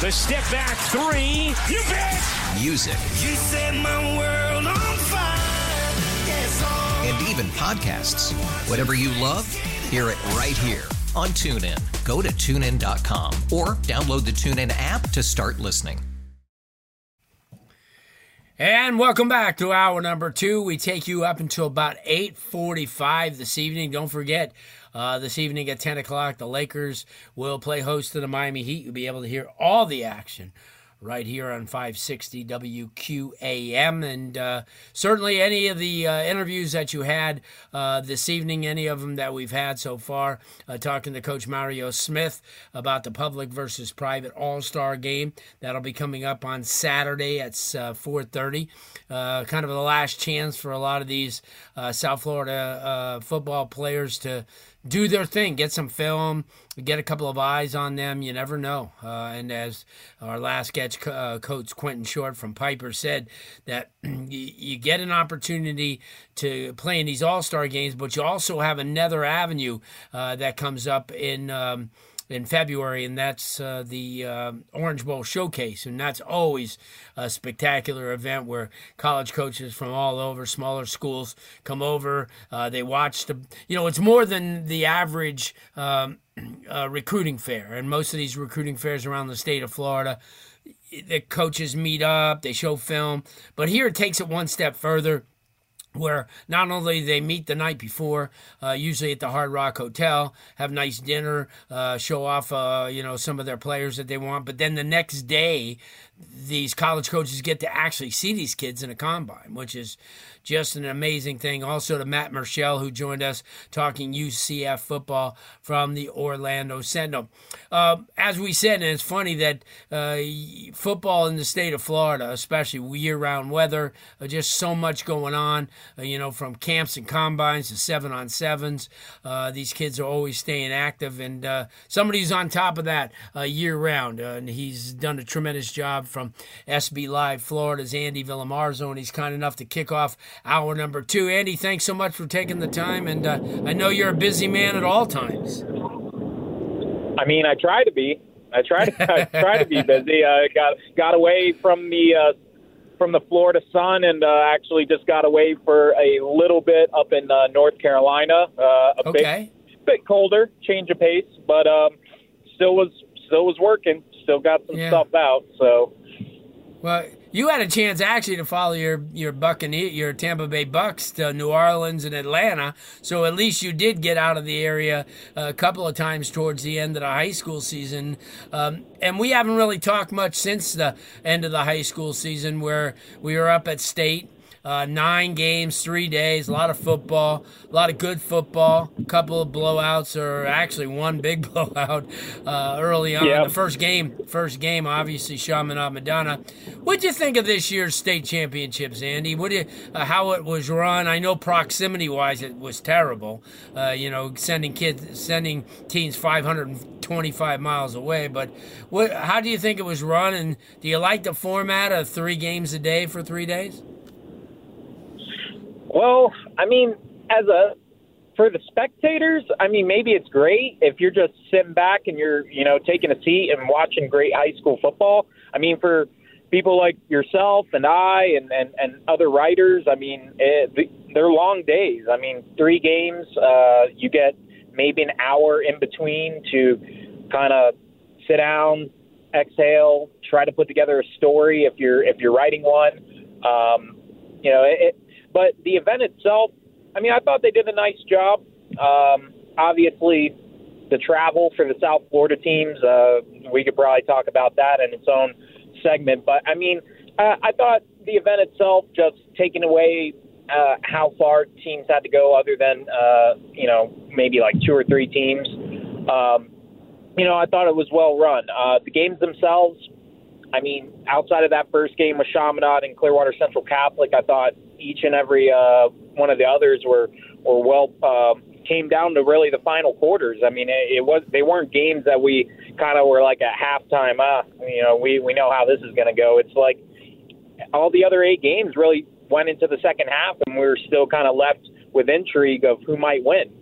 The step back three. You bet. Music. You set my world on fire. Yes. And even podcasts. Whatever you love, hear it right here on TuneIn. Go to tunein.com or download the TuneIn app to start listening. And welcome back to hour number two. We take you up until about 8.45 this evening. Don't forget, uh, this evening at 10 o'clock, the Lakers will play host to the Miami Heat. You'll be able to hear all the action right here on 560 WQAM. And uh, certainly any of the uh, interviews that you had uh, this evening, any of them that we've had so far, uh, talking to Coach Mario Smith about the public versus private All-Star game. That'll be coming up on Saturday at 4.30. Uh, kind of the last chance for a lot of these uh, South Florida football players to do their thing, get some film, get a couple of eyes on them. You never know. Uh, and as our last sketch uh, coach Quentin Short from Piper said, that you, get an opportunity to play in these All Star games, but you also have another avenue uh, that comes up in. Um, in February, and that's uh, the uh, Orange Bowl Showcase. And that's always a spectacular event where college coaches from all over, smaller schools, come over. Uh, they watch the, you know, it's more than the average um, uh, recruiting fair. And most of these recruiting fairs around the state of Florida, the coaches meet up, they show film. But here it takes it one step further where not only they meet the night before, uh, usually at the Hard Rock Hotel, have nice dinner, uh, show off, uh, you know, some of their players that they want, but then the next day, these college coaches get to actually see these kids in a combine, which is just an amazing thing. Also to Matt Murschel, who joined us talking UCF football from the Orlando Sentinel. Uh, as we said, and it's funny that uh, football in the state of Florida, especially year-round weather, uh, just so much going on. Uh, you know, from camps and combines to seven on sevens. Uh, these kids are always staying active, and uh, somebody's on top of that year-round, and he's done a tremendous job from SB Live Florida's Andy Villamarzo, and he's kind enough to kick off hour number two. Andy, thanks so much for taking the time, and uh, I know you're a busy man at all times. I mean, I try to be. I try to I try to be busy. I uh, got got away from the uh, from the Florida sun, and uh, actually just got away for a little bit up in uh, North Carolina. Uh, a okay. bit, bit colder, change of pace, but um, still was still was working. Still got some Yeah. stuff out. So Well, you had a chance actually to follow your your Buccaneer, your Tampa Bay Bucks to New Orleans and Atlanta. So at least you did get out of the area a couple of times towards the end of the high school season. Um, and we haven't really talked much since the end of the high school season, where we were up at state. Uh, nine games, three days, a lot of football, a lot of good football, a couple of blowouts, or actually one big blowout uh, early on. Yep. The first game, first game, obviously Chaminade Madonna. What'd you think of this year's state championships, Andy? What do you, uh, how it was run? I know proximity-wise it was terrible. Uh, you know, sending kids, sending teams 525 miles away. But what? How do you think it was run? And do you like the format of three games a day for three days? Well, I mean, as a for the spectators, I mean, maybe it's great if you're just sitting back and you're, you know, taking a seat and watching great high school football. I mean, for people like yourself and I and and, and other writers, I mean, it, they're long days. I mean, three games, uh, you get maybe an hour in between to kind of sit down, exhale, try to put together a story if you're if you're writing one. Um, you know, it, but the event itself, I mean, I thought they did a nice job. Um, obviously, the travel for the South Florida teams, uh, we could probably talk about that in its own segment. But I mean, uh, I thought the event itself, just taking away uh, how far teams had to go, other than uh, you know maybe like two or three teams. Um, you know, I thought it was well run. Uh, the games themselves, I mean, outside of that first game with Chaminade and Clearwater Central Catholic, I thought each and every uh, one of the others were were well uh, came down to really the final quarters. I mean, it, it was they weren't games that we kind of were like at halftime. Ah, you know, we we know how this is going to go. It's like all the other eight games really went into the second half, and we were still kind of left with intrigue of who might win.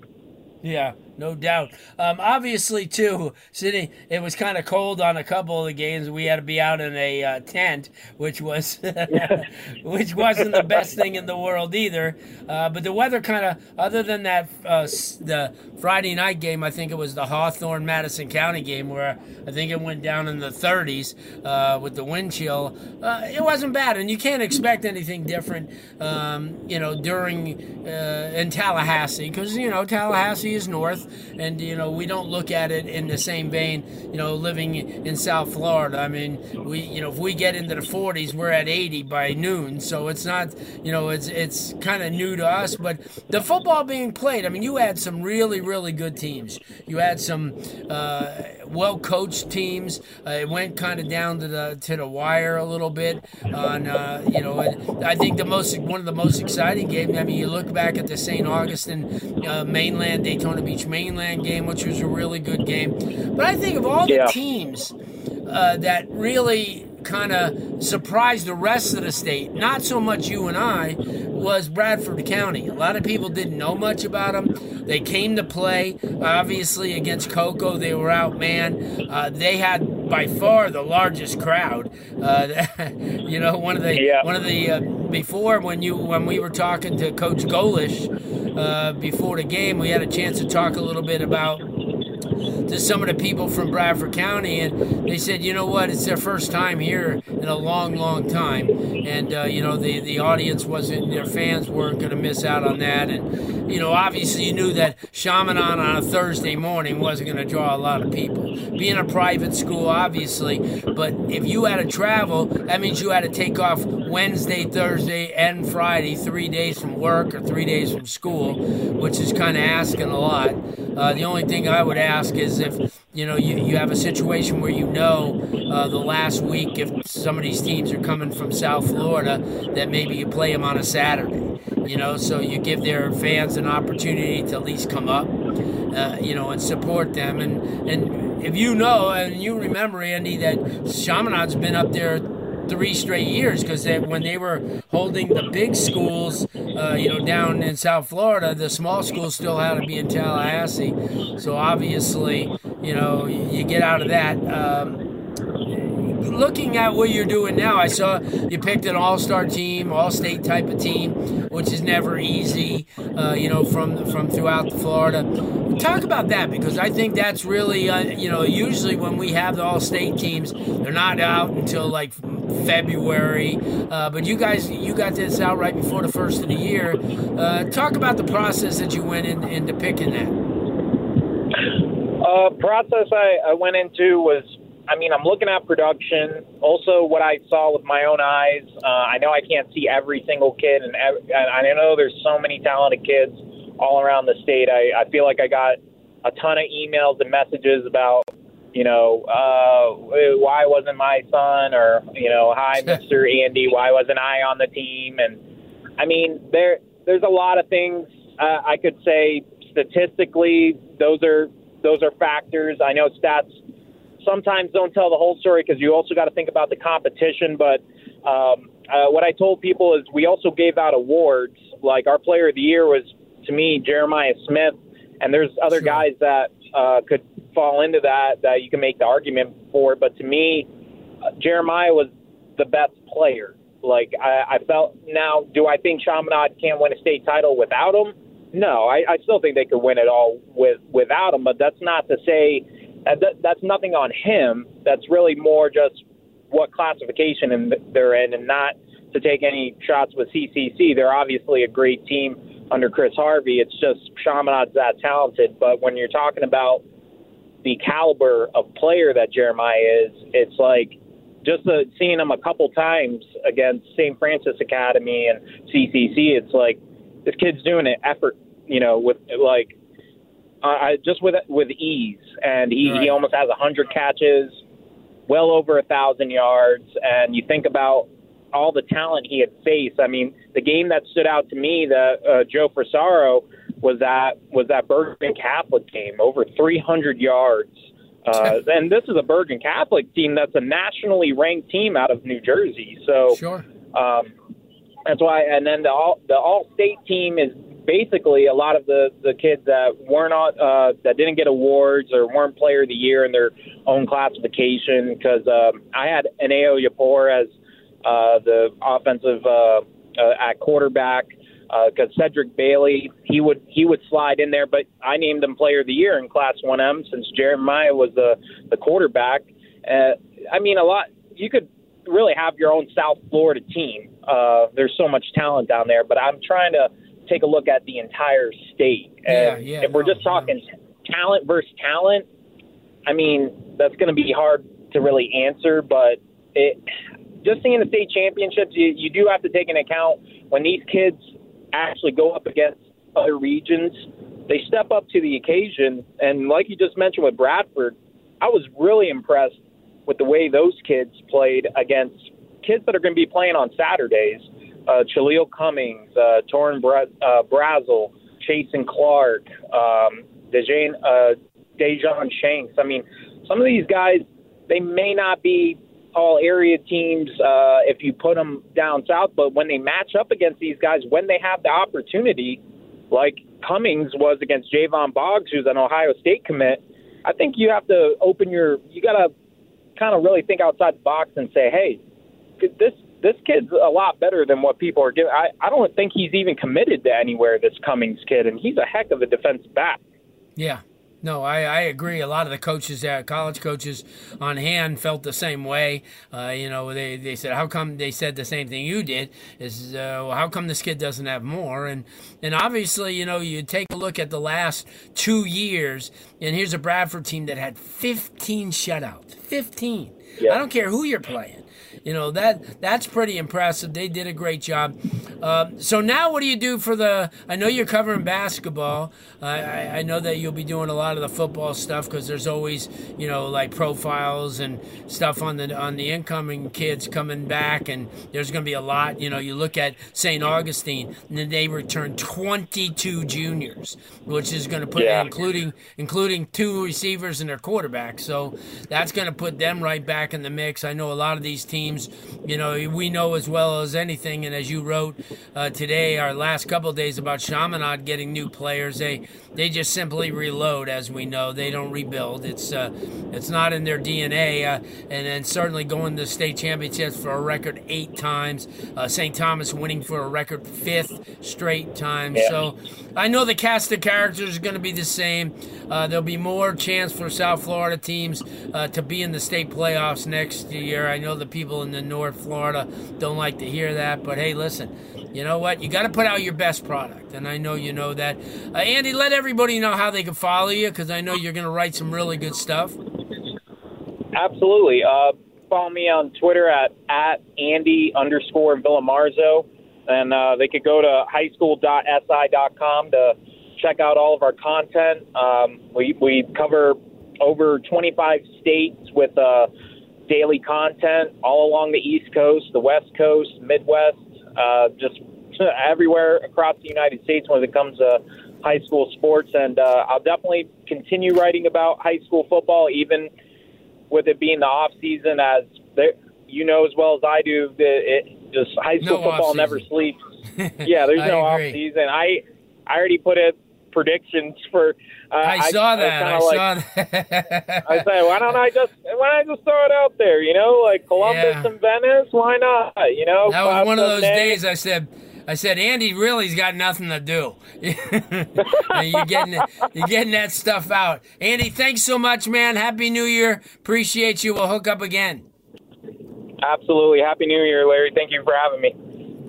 Yeah, no doubt. Um, obviously, too, Sydney, it was kind of cold on a couple of the games. We had to be out in a uh, tent, which was which wasn't the best thing in the world either. Uh, but the weather kind of, other than that, uh, the Friday night game, I think it was the Hawthorne Madison County game where I think it went down in the 30s uh, with the wind chill. Uh, it wasn't bad, and you can't expect anything different, um, you know, during uh, in Tallahassee because you know Tallahassee is north and you know we don't look at it in the same vein. You know, living in South Florida, I mean, we you know if we get into the 40s, we're at 80 by noon, so it's not you know it's it's kind of new to us. But the football being played, I mean, you had some really really good teams. You had some uh, well coached teams. Uh, it went kind of down to the to the wire a little bit. On uh, you know, I think the most one of the most exciting games. I mean, you look back at the St. Augustine uh, mainland Daytona Beach mainland game, which was a really good game. But I think of all the Yeah. teams uh, that really kind of surprised the rest of the state, not so much you and I, was Bradford County. A lot of people didn't know much about them. They came to play, obviously, against Cocoa. They were outmanned. Uh, they had by far the largest crowd. Uh, you know, one of the Yeah. one of the uh, before when you when we were talking to Coach Golish uh, before the game, we had a chance to talk a little bit about to some of the people from Bradford County, and they said, you know what, it's their first time here in a long, long time, and uh, you know the the audience wasn't, their fans weren't going to miss out on that, and you know obviously you knew that Chaminade on a Thursday morning wasn't going to draw a lot of people. Being a private school, obviously, but if you had to travel, that means you had to take off Wednesday, Thursday, and Friday, three days from work or three days from school, which is kind of asking a lot. Uh, the only thing I would ask is if you know you, you have a situation where you know uh, the last week if some of these teams are coming from South Florida that maybe you play them on a Saturday. You know, so you give their fans an opportunity to at least come up, uh, you know, and support them. And and if you know and you remember Andy that Chaminade's been up there three straight years because when they were holding the big schools, uh, you know, down in South Florida, the small schools still had to be in Tallahassee. So obviously, you know, you get out of that. Um, looking at what you're doing now, I saw you picked an all-star team, all-state type of team, which is never easy. Uh, you know, from from throughout Florida. Talk about that because I think that's really, uh, you know, usually when we have the all-state teams, they're not out until like February. Uh, but you guys, you got this out right before the first of the year. Uh, talk about the process that you went in, into picking that. Uh, process I, I went into was, I mean, I'm looking at production. Also, what I saw with my own eyes. Uh, I know I can't see every single kid, and, ev- and I know there's so many talented kids all around the state. I, I feel like I got a ton of emails and messages about, you know, uh, why wasn't my son, or you know, hi, Mr. Andy, why wasn't I on the team? And I mean, there there's a lot of things uh, I could say statistically. Those are those are factors. I know stats sometimes don't tell the whole story because you also got to think about the competition. But um, uh, what I told people is we also gave out awards. Like our Player of the Year was to me Jeremiah Smith, and there's other Sure. guys that uh, could fall into that that you can make the argument for. But to me, uh, Jeremiah was the best player. Like I, I felt now, do I think Chaminade can't win a state title without him? No, I, I still think they could win it all with without him. But that's not to say that, that that's nothing on him. That's really more just what classification they're in, and not to take any shots with CCC. They're obviously a great team under Chris Harvey. It's just Chaminade's that talented. But when you're talking about the caliber of player that Jeremiah is, it's like just uh, seeing him a couple times against St. Francis Academy and CCC. It's like this kid's doing it effort, you know, with like uh, I- just with with ease, and he, he almost has a hundred catches. well over a thousand yards, and you think about all the talent he had faced. I mean, the game that stood out to me that uh, Joe Frisaro was that was that Bergen Catholic game, over 300 yards. Uh, and this is a Bergen Catholic team that's a nationally ranked team out of New Jersey. So Sure. um, that's why. And then the all the all state team is basically a lot of the the kids that weren't uh, that didn't get awards or weren't Player of the Year in their own classification. Because um, I had Aneo Yapor as uh, the offensive uh, uh, at quarterback. Because Cedric Bailey, he would he would slide in there, but I named him Player of the Year in Class 1M since Jeremiah was the the quarterback. Uh, I mean, a lot. You could really have your own South Florida team. Uh, there's so much talent down there, but I'm trying to take a look at the entire state. And Yeah, yeah, if we're no, just talking talent versus talent, I mean, that's going to be hard to really answer, but it just seeing the state championships, you, you do have to take into account when these kids actually go up against other regions, they step up to the occasion. And like you just mentioned with Bradford, I was really impressed with the way those kids played against kids that are going to be playing on Saturdays. Uh, Chalil Cummings, uh, Torrin Bra- uh, Brazel, Chasen Clark, um, Dejan, uh, Shanks. I mean, some of these guys, they may not be all area teams uh, if you put them down south, but when they match up against these guys, when they have the opportunity, like Cummings was against Jayvan Boggs, who's an Ohio State commit, I think you have to open your, you got to kind of really think outside the box and say, hey, this this kid's a lot better than what people are giving. I, I don't think he's even committed to anywhere, this Cummings kid, and he's a heck of a defensive back. Yeah. No, I, I agree. A lot of the coaches, uh, college coaches on hand, felt the same way. Uh, you know, they, they said, "How come?" They said the same thing you did. Is uh, well, how come this kid doesn't have more? And and obviously, you know, you take a look at the last two years, and here's a Bradford team that had 15 shutouts. 15. Yeah. I don't care who you're playing. You know that that's pretty impressive. They did a great job. Um, so now, what do you do for the? I know you're covering basketball. I, I, I know that you'll be doing a lot of the football stuff because there's always you know like profiles and stuff on the on the incoming kids coming back, and there's going to be a lot. You know, you look at St. Augustine, and then they return 22 juniors, which is going to put Yeah. including including two receivers and their quarterback. So that's going to put them right back in the mix. I know a lot of these teams, you know, we know as well as anything, and as you wrote uh, today, our last couple of days about Chaminade getting new players, they they just simply reload. As we know, they don't rebuild. It's uh, it's not in their DNA, uh, and then certainly going to state championships for a record eight times. Uh, St. Thomas winning for a record fifth straight time. Yeah. So I know the cast of characters is going to be the same. Uh, there'll be more chance for South Florida teams uh, to be in the state playoffs next year. I know the people in the North Florida don't like to hear that, but hey, listen, you know what? You got to put out your best product, and I know you know that. Uh, Andy, let everybody know how they can follow you because I know you're going to write some really good stuff. Absolutely. Uh, follow me on Twitter at, at Andy underscore Villamarzo. And uh, they could go to highschool.si.com to check out all of our content. Um, we, we cover over 25 states with uh, daily content all along the East Coast, the West Coast, Midwest, uh, just everywhere across the United States when it comes to high school sports. And uh, I'll definitely continue writing about high school football, even with it being the off season, as there, you know as well as I do, that it just high school No football never sleeps. Yeah, there's no off season. I I already put in predictions for. Uh, I saw that. I, kinda like, saw that. I said, why don't I just why don't I just throw it out there? You know, like Columbus Yeah. and Venice. Why not? You know, That was one of those days I said, I said, Andy really's got nothing to do. you're getting you're getting that stuff out. Andy, thanks so much, man. Happy New Year. Appreciate you. We'll hook up again. Absolutely. Happy New Year, Larry. Thank you for having me.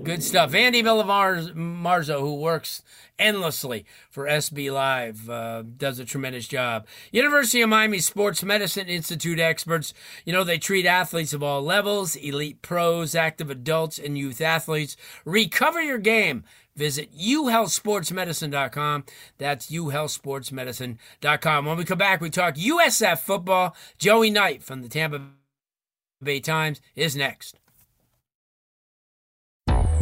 Good stuff. Andy Marzo, who works endlessly for SB Live, uh, does a tremendous job. University of Miami Sports Medicine Institute experts, you know, they treat athletes of all levels, elite pros, active adults, and youth athletes. Recover your game. Visit uhealthsportsmedicine.com. That's uhealthsportsmedicine.com. When we come back, we talk USF football. Joey Knight from the Tampa Bay Times is next.